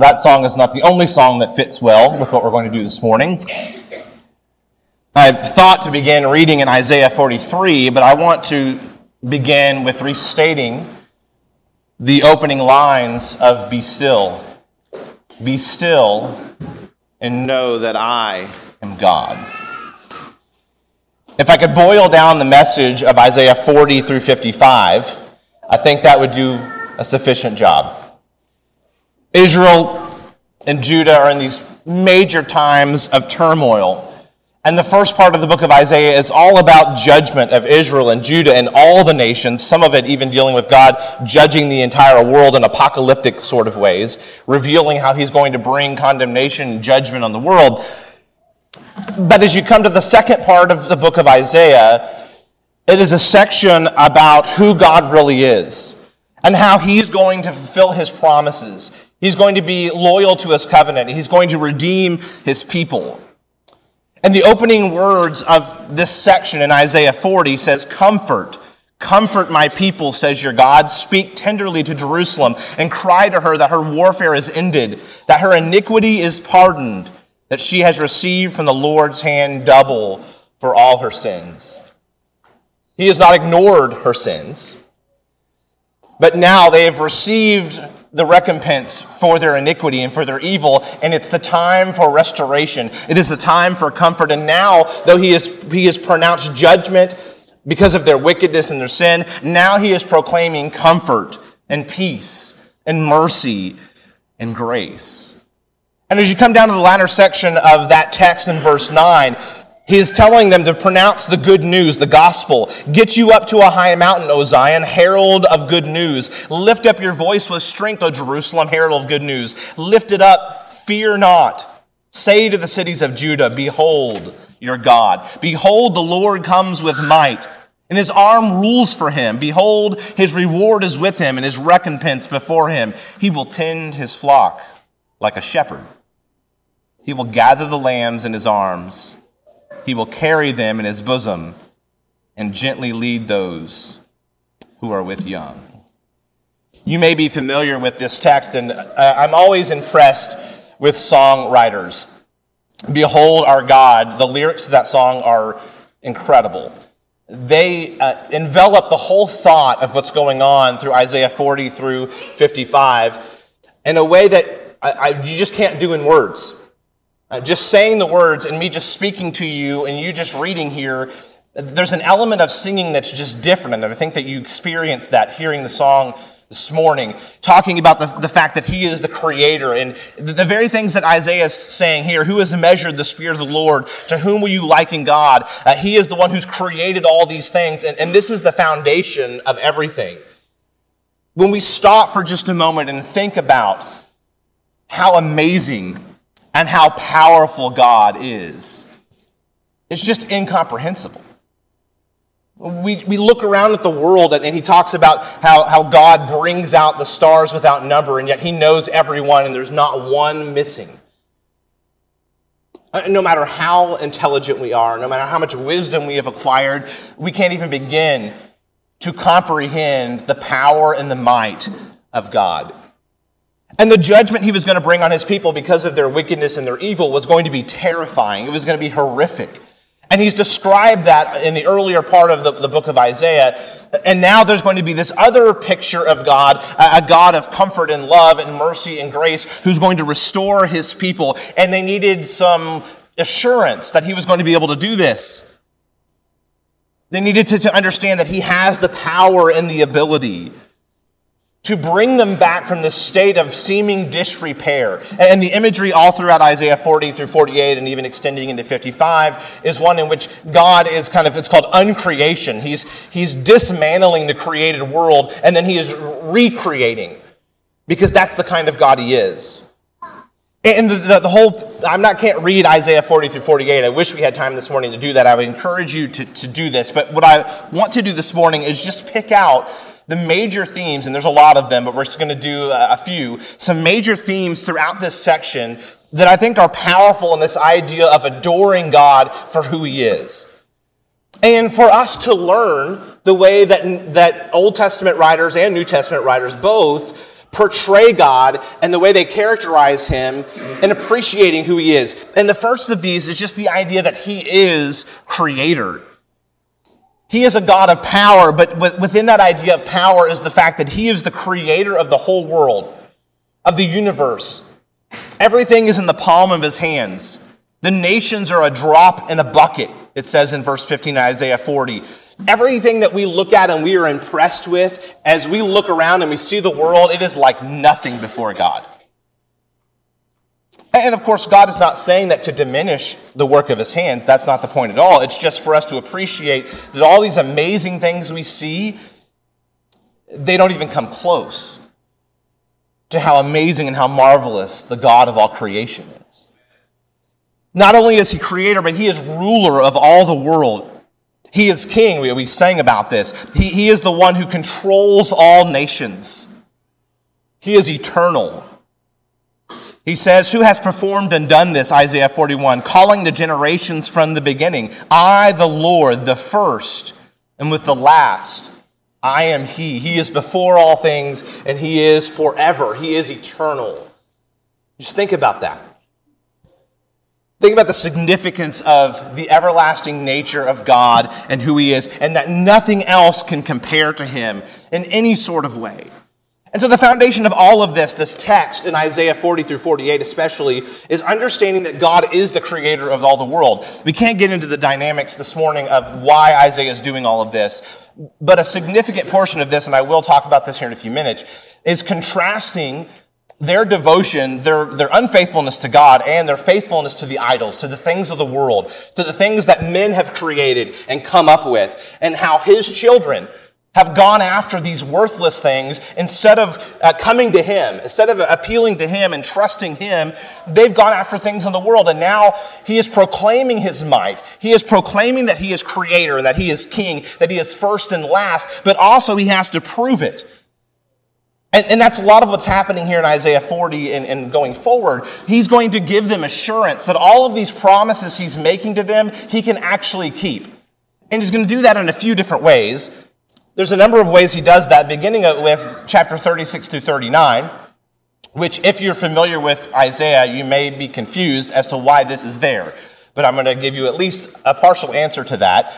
That song is not the only song that fits well with what we're going to do this morning. I thought to begin reading in Isaiah 43, but I want to begin with restating the opening lines of Be Still. Be still and know that I am God. If I could boil down the message of Isaiah 40 through 55, I think that would do a sufficient job. Israel and Judah are in these major times of turmoil. And the first part of the book of Isaiah is all about judgment of Israel and Judah and all the nations, some of it even dealing with God judging the entire world in apocalyptic sort of ways, revealing how he's going to bring condemnation and judgment on the world. But as you come to the second part of the book of Isaiah, it is a section about who God really is and how he's going to fulfill his promises. He's going to be loyal to his covenant. He's going to redeem his people. And the opening words of this section in Isaiah 40 says, Comfort, comfort my people, says your God. Speak tenderly to Jerusalem and cry to her that her warfare is ended, that her iniquity is pardoned, that she has received from the Lord's hand double for all her sins. He has not ignored her sins, but now they have received the recompense for their iniquity and for their evil, and it's the time for restoration. It is the time for comfort. And now, though he is, he has pronounced judgment because of their wickedness and their sin, now he is proclaiming comfort and peace and mercy and grace. And as you come down to the latter section of that text in verse 9, he is telling them to pronounce the good news, the gospel. Get you up to a high mountain, O Zion, herald of good news. Lift up your voice with strength, O Jerusalem, herald of good news. Lift it up, fear not. Say to the cities of Judah, Behold your God. Behold, the Lord comes with might, and his arm rules for him. Behold, his reward is with him, and his recompense before him. He will tend his flock like a shepherd. He will gather the lambs in his arms he will carry them in his bosom and gently lead those who are with young. You may be familiar with this text, and I'm always impressed with songwriters. Behold our God, the lyrics to that song are incredible. They uh, envelop the whole thought of what's going on through Isaiah 40 through 55 in a way that I, I, you just can't do in words. Uh, just saying the words and me just speaking to you and you just reading here, there's an element of singing that's just different. And I think that you experience that hearing the song this morning, talking about the, the fact that he is the creator and the, the very things that Isaiah is saying here. Who has measured the Spirit of the Lord? To whom will you liken God? Uh, he is the one who's created all these things. And, and this is the foundation of everything. When we stop for just a moment and think about how amazing and how powerful God is. It's just incomprehensible. We, we look around at the world and, he talks about how, how God brings out the stars without number, and yet he knows everyone, and there's not one missing. Uh, no matter how intelligent we are, no matter how much wisdom we have acquired, we can't even begin to comprehend the power and the might of God. And the judgment he was going to bring on his people because of their wickedness and their evil was going to be terrifying. It was going to be horrific. And he's described that in the earlier part of the, the book of Isaiah. And now there's going to be this other picture of God, a, a God of comfort and love and mercy and grace, who's going to restore his people. And they needed some assurance that he was going to be able to do this. They needed to, to understand that he has the power and the ability to bring them back from this state of seeming disrepair. And the imagery all throughout Isaiah 40 through 48 and even extending into 55 is one in which God is kind of, it's called uncreation. He's, he's dismantling the created world and then he is recreating because that's the kind of God he is. And the, the, the, whole, I'm not, can't read Isaiah 40 through 48. I wish we had time this morning to do that. I would encourage you to, to do this. But what I want to do this morning is just pick out the major themes, and there's a lot of them, but we're just going to do a few, some major themes throughout this section that I think are powerful in this idea of adoring God for who He is. And for us to learn the way that, that Old Testament writers and New Testament writers both portray God and the way they characterize him and appreciating who he is. And the first of these is just the idea that he is creator. He is a God of power, but within that idea of power is the fact that he is the creator of the whole world, of the universe. Everything is in the palm of his hands. The nations are a drop in a bucket, it says in verse 15 Isaiah 40. Everything that we look at and we are impressed with, as we look around and we see the world, it is like nothing before God. And of course, God is not saying that to diminish the work of his hands. That's not the point at all. It's just for us to appreciate that all these amazing things we see, they don't even come close to how amazing and how marvelous the God of all creation is. Not only is he creator, but he is ruler of all the world. He is king. We, we sang about this. He, he is the one who controls all nations. He is eternal. He says, Who has performed and done this? Isaiah 41, calling the generations from the beginning. I, the Lord, the first, and with the last. I am He. He is before all things, and He is forever. He is eternal. Just think about that. Think about the significance of the everlasting nature of God and who He is, and that nothing else can compare to Him in any sort of way. And so, the foundation of all of this, this text in Isaiah 40 through 48 especially, is understanding that God is the creator of all the world. We can't get into the dynamics this morning of why Isaiah is doing all of this, but a significant portion of this, and I will talk about this here in a few minutes, is contrasting their devotion, their, their unfaithfulness to God, and their faithfulness to the idols, to the things of the world, to the things that men have created and come up with, and how his children have gone after these worthless things instead of uh, coming to him, instead of appealing to him and trusting him, they've gone after things in the world. And now he is proclaiming his might. He is proclaiming that he is creator, that he is king, that he is first and last, but also he has to prove it. And, and, that's a lot of what's happening here in Isaiah 40 and, and, going forward. He's going to give them assurance that all of these promises he's making to them, he can actually keep. And he's going to do that in a few different ways. There's a number of ways he does that, beginning with chapter 36 through 39, which, if you're familiar with Isaiah, you may be confused as to why this is there. But I'm going to give you at least a partial answer to that.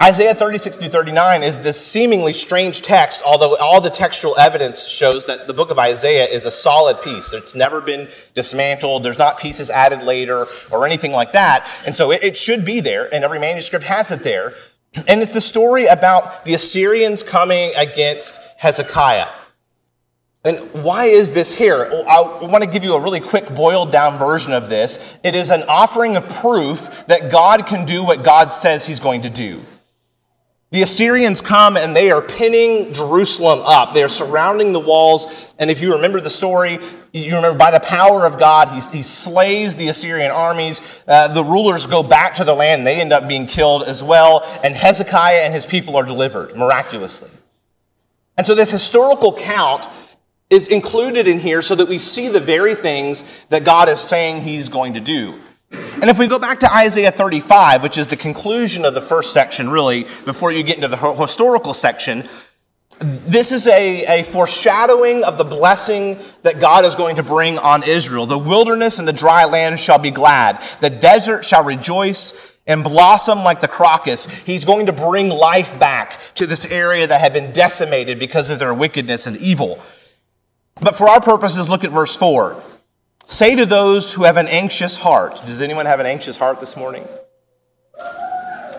Isaiah 36 through 39 is this seemingly strange text, although all the textual evidence shows that the book of Isaiah is a solid piece. It's never been dismantled. There's not pieces added later or anything like that. And so it, it should be there, and every manuscript has it there. And it's the story about the Assyrians coming against Hezekiah. And why is this here? I want to give you a really quick boiled down version of this. It is an offering of proof that God can do what God says he's going to do. The Assyrians come and they are pinning Jerusalem up. They are surrounding the walls. And if you remember the story, you remember by the power of God, he, he slays the Assyrian armies. Uh, the rulers go back to the land. And they end up being killed as well. And Hezekiah and his people are delivered miraculously. And so this historical count is included in here so that we see the very things that God is saying he's going to do. And if we go back to Isaiah 35, which is the conclusion of the first section, really, before you get into the historical section, this is a, a foreshadowing of the blessing that God is going to bring on Israel. The wilderness and the dry land shall be glad. The desert shall rejoice and blossom like the crocus. He's going to bring life back to this area that had been decimated because of their wickedness and evil. But for our purposes, look at verse 4. Say to those who have an anxious heart. Does anyone have an anxious heart this morning?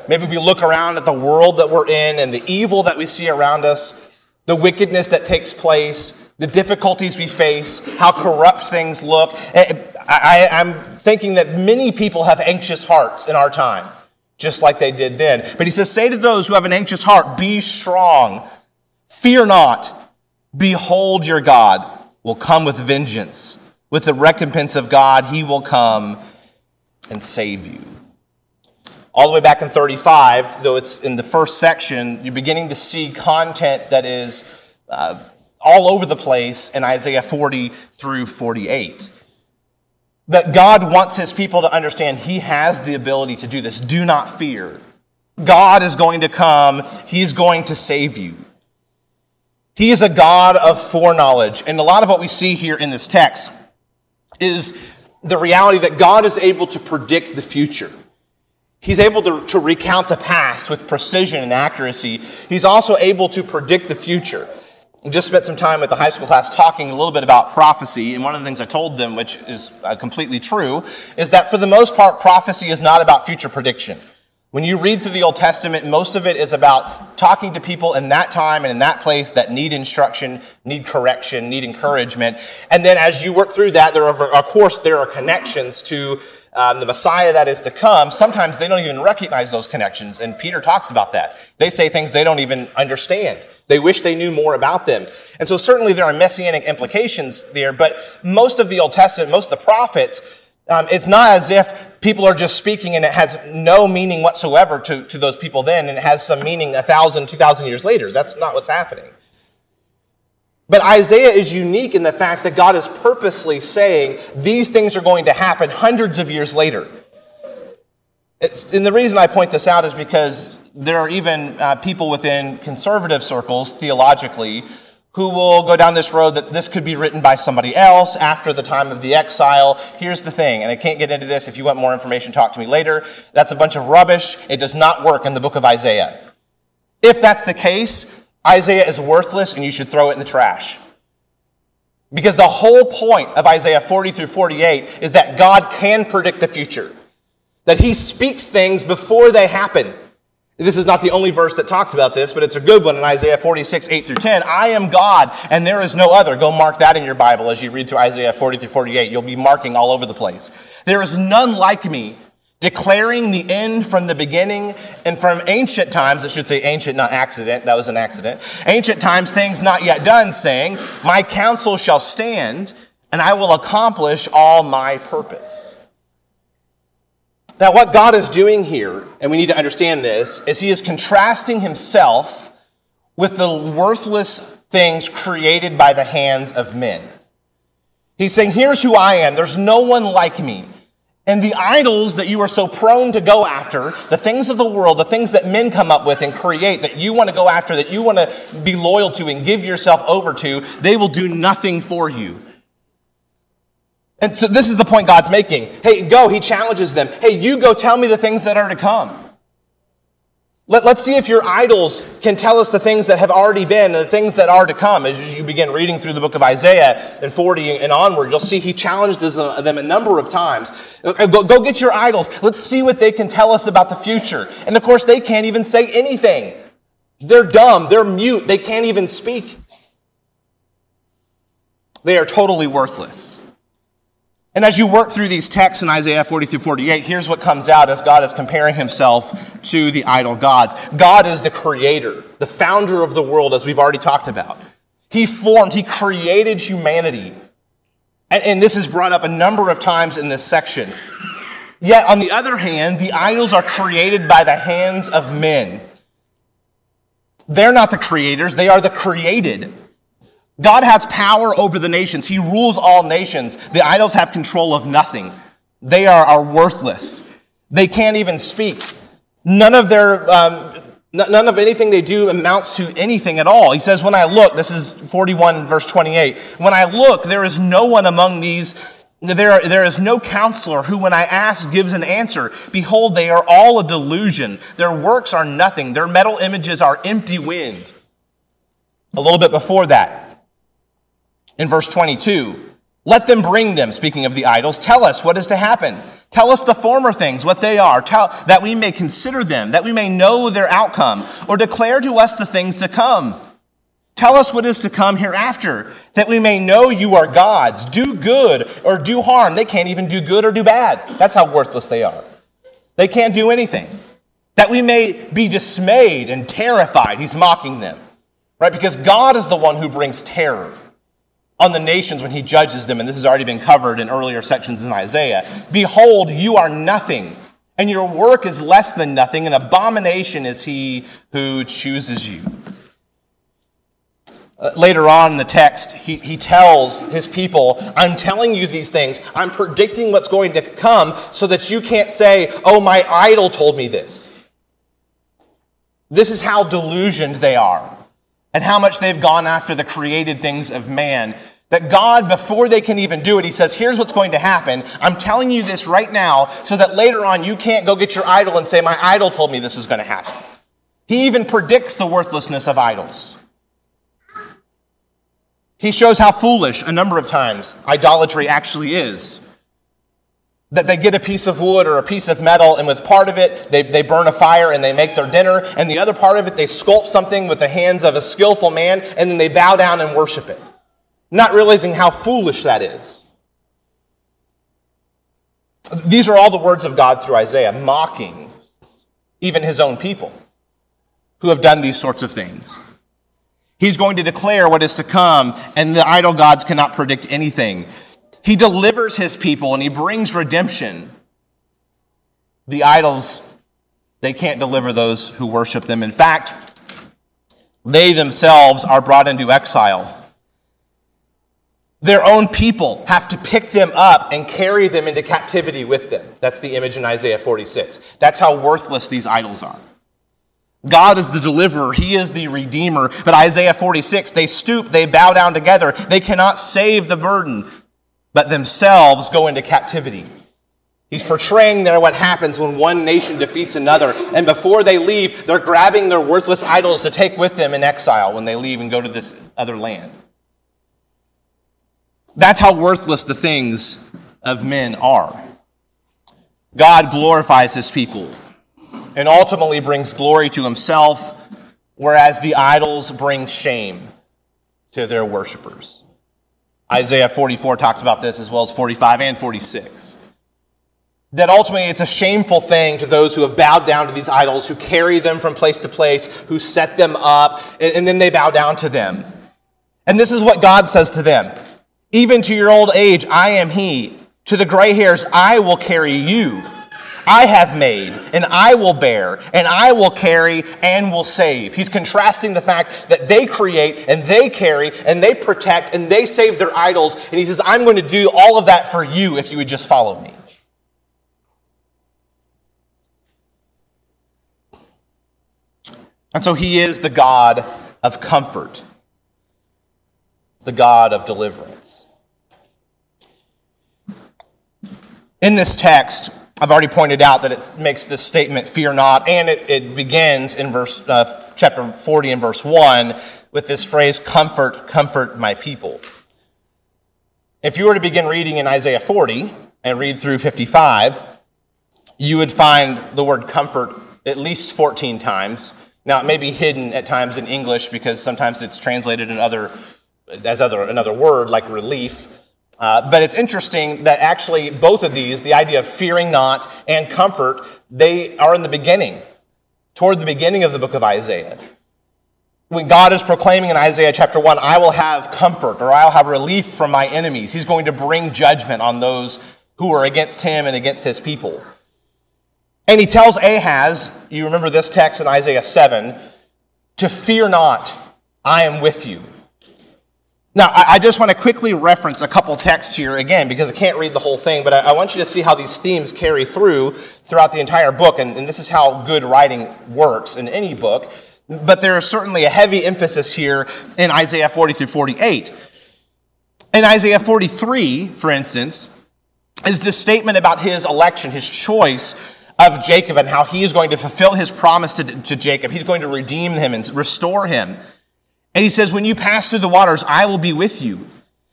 Maybe we look around at the world that we're in and the evil that we see around us, the wickedness that takes place, the difficulties we face, how corrupt things look. Eh, I, am thinking that many people have anxious hearts in our time, just like they did then. But he says, Say to those who have an anxious heart, be strong, fear not. Behold, your God will come with vengeance with the recompense of God, he will come and save you. All the way back in 35, though it's in the first section, you're beginning to see content that is uh, all over the place in Isaiah 40 through 48. That God wants his people to understand he has the ability to do this. Do not fear. God is going to come, he's going to save you. He is a God of foreknowledge. And a lot of what we see here in this text is the reality that God is able to predict the future. He's able to, to recount the past with precision and accuracy. He's also able to predict the future. I just spent some time with the high school class talking a little bit about prophecy, and one of the things I told them, which is uh, completely true, is that for the most part, prophecy is not about future prediction. When you read through the Old Testament, most of it is about talking to people in that time and in that place that need instruction, need correction, need encouragement. And then as you work through that, there are, of course, there are connections to um, the Messiah that is to come. Sometimes they don't even recognize those connections. And Peter talks about that. They say things they don't even understand. They wish they knew more about them. And so certainly there are messianic implications there, but most of the Old Testament, most of the prophets, um, it's not as if people are just speaking and it has no meaning whatsoever to, to those people then and it has some meaning a thousand, two thousand years later. That's not what's happening. But Isaiah is unique in the fact that God is purposely saying these things are going to happen hundreds of years later. It's, and the reason I point this out is because there are even uh, people within conservative circles, theologically, who will go down this road that this could be written by somebody else after the time of the exile. Here's the thing, and I can't get into this. If you want more information, talk to me later. That's a bunch of rubbish. It does not work in the book of Isaiah. If that's the case, Isaiah is worthless and you should throw it in the trash. Because the whole point of Isaiah 40 through 48 is that God can predict the future, that he speaks things before they happen. This is not the only verse that talks about this, but it's a good one in Isaiah 46, 8 through 10. I am God, and there is no other. Go mark that in your Bible as you read through Isaiah 40 through 48. You'll be marking all over the place. There is none like me, declaring the end from the beginning and from ancient times, I should say ancient, not accident, that was an accident. Ancient times, things not yet done, saying, My counsel shall stand, and I will accomplish all my purpose. Now, what God is doing here, and we need to understand this, is He is contrasting Himself with the worthless things created by the hands of men. He's saying, Here's who I am. There's no one like me. And the idols that you are so prone to go after, the things of the world, the things that men come up with and create that you want to go after, that you want to be loyal to and give yourself over to, they will do nothing for you. And so this is the point God's making. Hey, go. He challenges them. Hey, you go tell me the things that are to come. Let, us see if your idols can tell us the things that have already been and the things that are to come. As you begin reading through the book of Isaiah and 40 and onward, you'll see he challenges them a number of times. Uh, go, go get your idols. Let's see what they can tell us about the future. And of course, they can't even say anything. They're dumb. They're mute. They can't even speak. They are totally worthless. And as you work through these texts in Isaiah 40 through 48, here's what comes out as God is comparing himself to the idol gods. God is the creator, the founder of the world, as we've already talked about. He formed, he created humanity. And, and this is brought up a number of times in this section. Yet, on the other hand, the idols are created by the hands of men. They're not the creators, they are the created. God has power over the nations. He rules all nations. The idols have control of nothing. They are, are worthless. They can't even speak. None of their, um, none of anything they do amounts to anything at all. He says, when I look, this is 41 verse 28. When I look, there is no one among these there, there is no counselor who, when I ask, gives an answer. Behold, they are all a delusion. Their works are nothing. Their metal images are empty wind. A little bit before that, in verse 22. Let them bring them, speaking of the idols. Tell us what is to happen. Tell us the former things, what they are, tell, that we may consider them, that we may know their outcome, or declare to us the things to come. Tell us what is to come hereafter, that we may know you are gods. Do good or do harm. They can't even do good or do bad. That's how worthless they are. They can't do anything. That we may be dismayed and terrified. He's mocking them, right? Because God is the one who brings terror on the nations when he judges them, and this has already been covered in earlier sections in Isaiah. Behold, you are nothing, and your work is less than nothing. An abomination is he who chooses you. Uh, later on in the text, he, he tells his people, I'm telling you these things. I'm predicting what's going to come so that you can't say, Oh, my idol told me this. This is how delusioned they are. And how much they've gone after the created things of man. That God, before they can even do it, He says, Here's what's going to happen. I'm telling you this right now so that later on you can't go get your idol and say, My idol told me this was going to happen. He even predicts the worthlessness of idols. He shows how foolish a number of times idolatry actually is. That they get a piece of wood or a piece of metal, and with part of it, they, they burn a fire and they make their dinner, and the other part of it, they sculpt something with the hands of a skillful man, and then they bow down and worship it not realizing how foolish that is. These are all the words of God through Isaiah, mocking even his own people who have done these sorts of things. He's going to declare what is to come, and the idol gods cannot predict anything. He delivers his people and he brings redemption. The idols, they can't deliver those who worship them. In fact, they themselves are brought into exile their own people have to pick them up and carry them into captivity with them. That's the image in Isaiah 46. That's how worthless these idols are. God is the deliverer, He is the redeemer. But Isaiah 46, they stoop, they bow down together. They cannot save the burden, but themselves go into captivity. He's portraying there what happens when one nation defeats another. And before they leave, they're grabbing their worthless idols to take with them in exile when they leave and go to this other land. That's how worthless the things of men are. God glorifies his people and ultimately brings glory to himself, whereas the idols bring shame to their worshippers. Isaiah 44 talks about this as well as 45 and 46. That ultimately it's a shameful thing to those who have bowed down to these idols, who carry them from place to place, who set them up, and then they bow down to them. And this is what God says to them even to your old age, I am he. To the gray hairs, I will carry you. I have made, and I will bear, and I will carry, and will save. He's contrasting the fact that they create, and they carry, and they protect, and they save their idols. And he says, I'm going to do all of that for you if you would just follow me. And so he is the God of comfort the God of deliverance. In this text, I've already pointed out that it makes this statement, fear not, and it, it begins in verse, uh, chapter 40 and verse 1 with this phrase, comfort, comfort my people. If you were to begin reading in Isaiah 40 and read through 55, you would find the word comfort at least 14 times. Now, it may be hidden at times in English because sometimes it's translated in other as other, another word like relief. Uh, but it's interesting that actually both of these, the idea of fearing not and comfort, they are in the beginning, toward the beginning of the book of Isaiah. When God is proclaiming in Isaiah chapter 1, I will have comfort or I'll have relief from my enemies, he's going to bring judgment on those who are against him and against his people. And he tells Ahaz, you remember this text in Isaiah 7, to fear not, I am with you. Now, I just want to quickly reference a couple texts here again because I can't read the whole thing, but I want you to see how these themes carry through throughout the entire book. And, and this is how good writing works in any book. But there is certainly a heavy emphasis here in Isaiah 40 through 48. In Isaiah 43, for instance, is this statement about his election, his choice of Jacob, and how he is going to fulfill his promise to, to Jacob. He's going to redeem him and restore him. And he says, When you pass through the waters, I will be with you.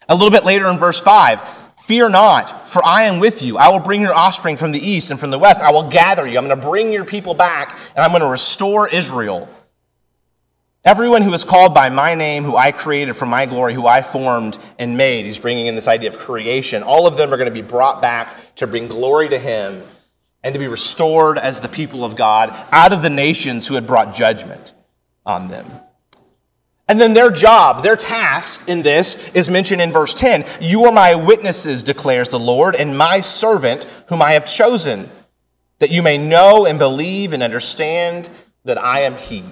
A little bit later in verse 5, Fear not, for I am with you. I will bring your offspring from the east and from the west. I will gather you. I'm going to bring your people back, and I'm going to restore Israel. Everyone who is called by my name, who I created for my glory, who I formed and made, he's bringing in this idea of creation. All of them are going to be brought back to bring glory to him and to be restored as the people of God out of the nations who had brought judgment on them. And then their job, their task in this is mentioned in verse 10. You are my witnesses, declares the Lord, and my servant whom I have chosen, that you may know and believe and understand that I am He.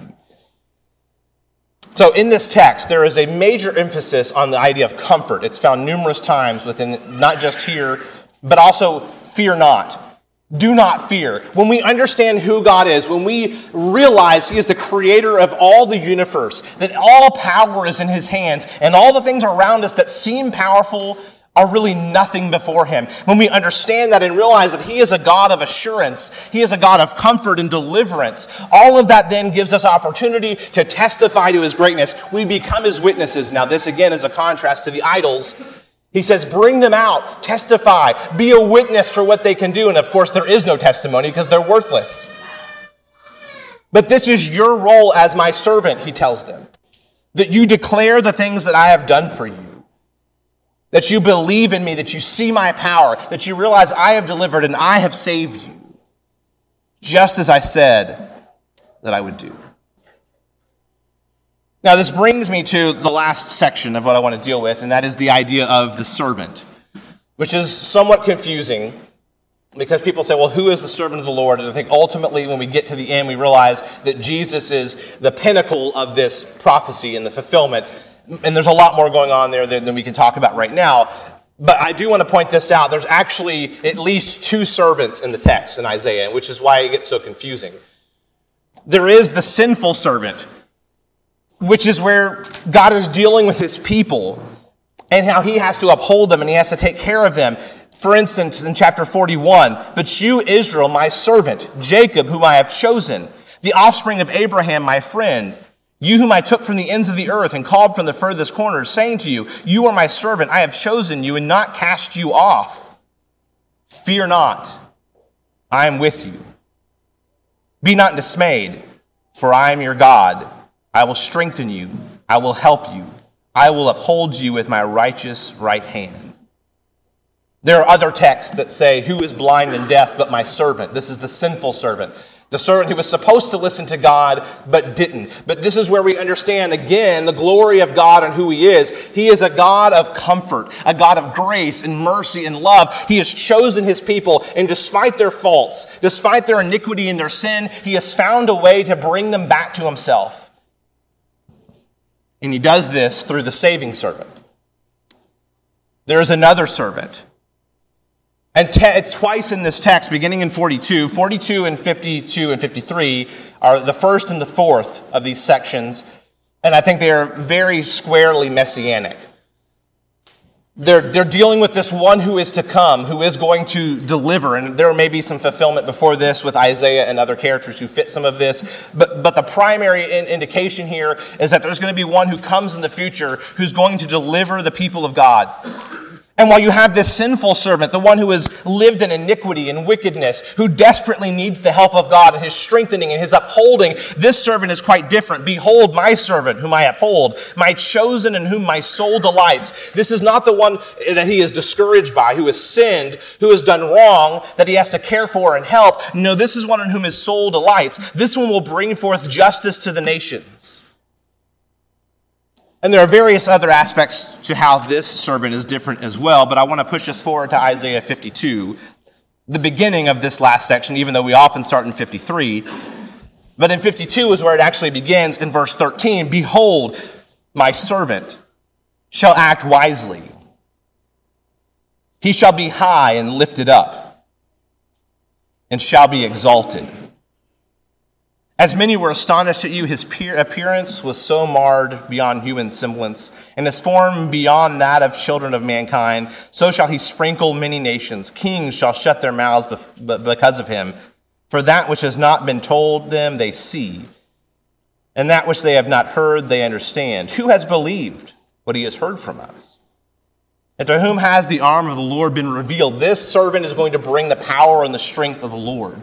So, in this text, there is a major emphasis on the idea of comfort. It's found numerous times within, not just here, but also fear not. Do not fear. When we understand who God is, when we realize He is the creator of all the universe, that all power is in His hands, and all the things around us that seem powerful are really nothing before Him. When we understand that and realize that He is a God of assurance, He is a God of comfort and deliverance, all of that then gives us opportunity to testify to His greatness. We become His witnesses. Now, this again is a contrast to the idols he says, bring them out, testify, be a witness for what they can do. And of course, there is no testimony because they're worthless. But this is your role as my servant, he tells them, that you declare the things that I have done for you, that you believe in me, that you see my power, that you realize I have delivered and I have saved you, just as I said that I would do. Now, this brings me to the last section of what I want to deal with, and that is the idea of the servant, which is somewhat confusing because people say, well, who is the servant of the Lord? And I think ultimately, when we get to the end, we realize that Jesus is the pinnacle of this prophecy and the fulfillment. And there's a lot more going on there than, we can talk about right now. But I do want to point this out. There's actually at least two servants in the text in Isaiah, which is why it gets so confusing. There is the sinful servant which is where God is dealing with his people and how he has to uphold them and he has to take care of them. For instance, in chapter 41, but you, Israel, my servant, Jacob, whom I have chosen, the offspring of Abraham, my friend, you whom I took from the ends of the earth and called from the furthest corners, saying to you, You are my servant, I have chosen you and not cast you off. Fear not, I am with you. Be not dismayed, for I am your God. I will strengthen you. I will help you. I will uphold you with my righteous right hand. There are other texts that say, Who is blind and deaf but my servant? This is the sinful servant. The servant who was supposed to listen to God but didn't. But this is where we understand again the glory of God and who He is. He is a God of comfort, a God of grace and mercy and love. He has chosen His people, and despite their faults, despite their iniquity and their sin, He has found a way to bring them back to Himself. And he does this through the saving servant. There is another servant. And te- twice in this text, beginning in 42, 42 and 52 and 53 are the first and the fourth of these sections. And I think they are very squarely messianic. They're, they're dealing with this one who is to come, who is going to deliver. And there may be some fulfillment before this with Isaiah and other characters who fit some of this. But, but the primary in, indication here is that there's going to be one who comes in the future who's going to deliver the people of God. And while you have this sinful servant, the one who has lived in iniquity and wickedness, who desperately needs the help of God and his strengthening and his upholding, this servant is quite different. Behold, my servant, whom I uphold, my chosen in whom my soul delights. This is not the one that he is discouraged by, who has sinned, who has done wrong, that he has to care for and help. No, this is one in whom his soul delights. This one will bring forth justice to the nations. And there are various other aspects to how this servant is different as well, but I want to push us forward to Isaiah 52, the beginning of this last section, even though we often start in 53. But in 52 is where it actually begins in verse 13 Behold, my servant shall act wisely, he shall be high and lifted up, and shall be exalted. As many were astonished at you, his appearance was so marred beyond human semblance, and his form beyond that of children of mankind. So shall he sprinkle many nations. Kings shall shut their mouths because of him. For that which has not been told them, they see, and that which they have not heard, they understand. Who has believed what he has heard from us? And to whom has the arm of the Lord been revealed? This servant is going to bring the power and the strength of the Lord.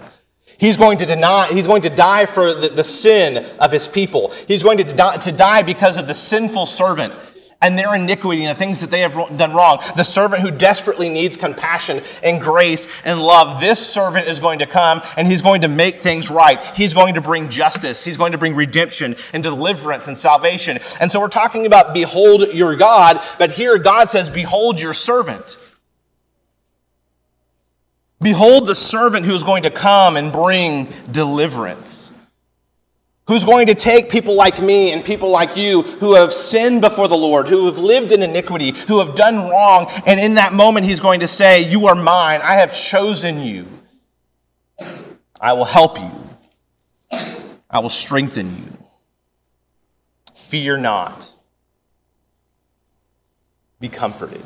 He's going to deny, he's going to die for the, the sin of his people. He's going to die, to die because of the sinful servant and their iniquity and the things that they have done wrong. The servant who desperately needs compassion and grace and love. This servant is going to come and he's going to make things right. He's going to bring justice. He's going to bring redemption and deliverance and salvation. And so we're talking about behold your God, but here God says, behold your servant. Behold the servant who is going to come and bring deliverance. Who's going to take people like me and people like you who have sinned before the Lord, who have lived in iniquity, who have done wrong, and in that moment he's going to say, You are mine. I have chosen you. I will help you. I will strengthen you. Fear not. Be comforted.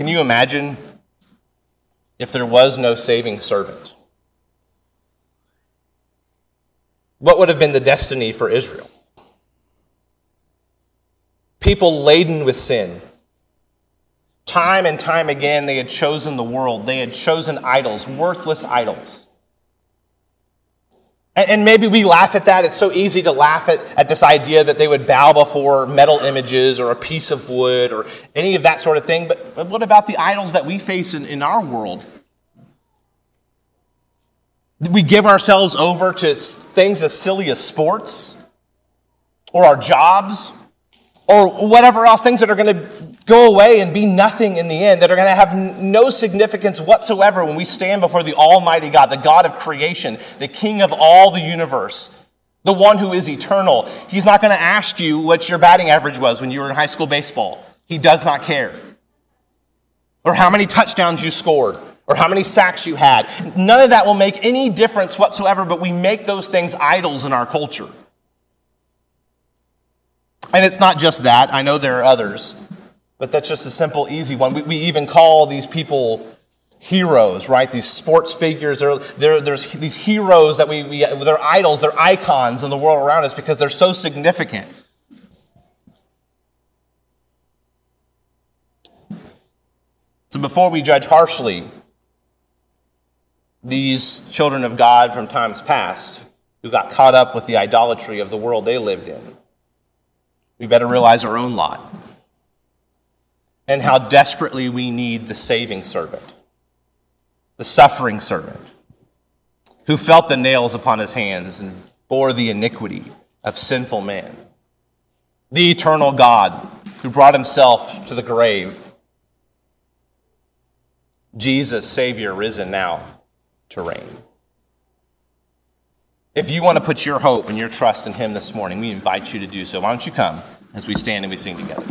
Can you imagine if there was no saving servant? What would have been the destiny for Israel? People laden with sin. Time and time again, they had chosen the world. They had chosen idols, worthless idols. And, maybe we laugh at that. It's so easy to laugh at, at this idea that they would bow before metal images or a piece of wood or any of that sort of thing. But, but what about the idols that we face in, in our world? We give ourselves over to things as silly as sports or our jobs or whatever else, things that are going to go away and be nothing in the end, that are going to have no significance whatsoever when we stand before the Almighty God, the God of creation, the King of all the universe, the one who is eternal. He's not going to ask you what your batting average was when you were in high school baseball. He does not care. Or how many touchdowns you scored, or how many sacks you had. None of that will make any difference whatsoever, but we make those things idols in our culture. And it's not just that, I know there are others, but that's just a simple, easy one. We, we even call these people heroes, right? These sports figures, they're, they're, there's these heroes that we, we, they're idols, they're icons in the world around us because they're so significant. So before we judge harshly these children of God from times past who got caught up with the idolatry of the world they lived in, we better realize our own lot and how desperately we need the saving servant, the suffering servant, who felt the nails upon his hands and bore the iniquity of sinful man, the eternal God who brought himself to the grave. Jesus, Savior, risen now to reign. If you want to put your hope and your trust in Him this morning, we invite you to do so. Why don't you come as we stand and we sing together?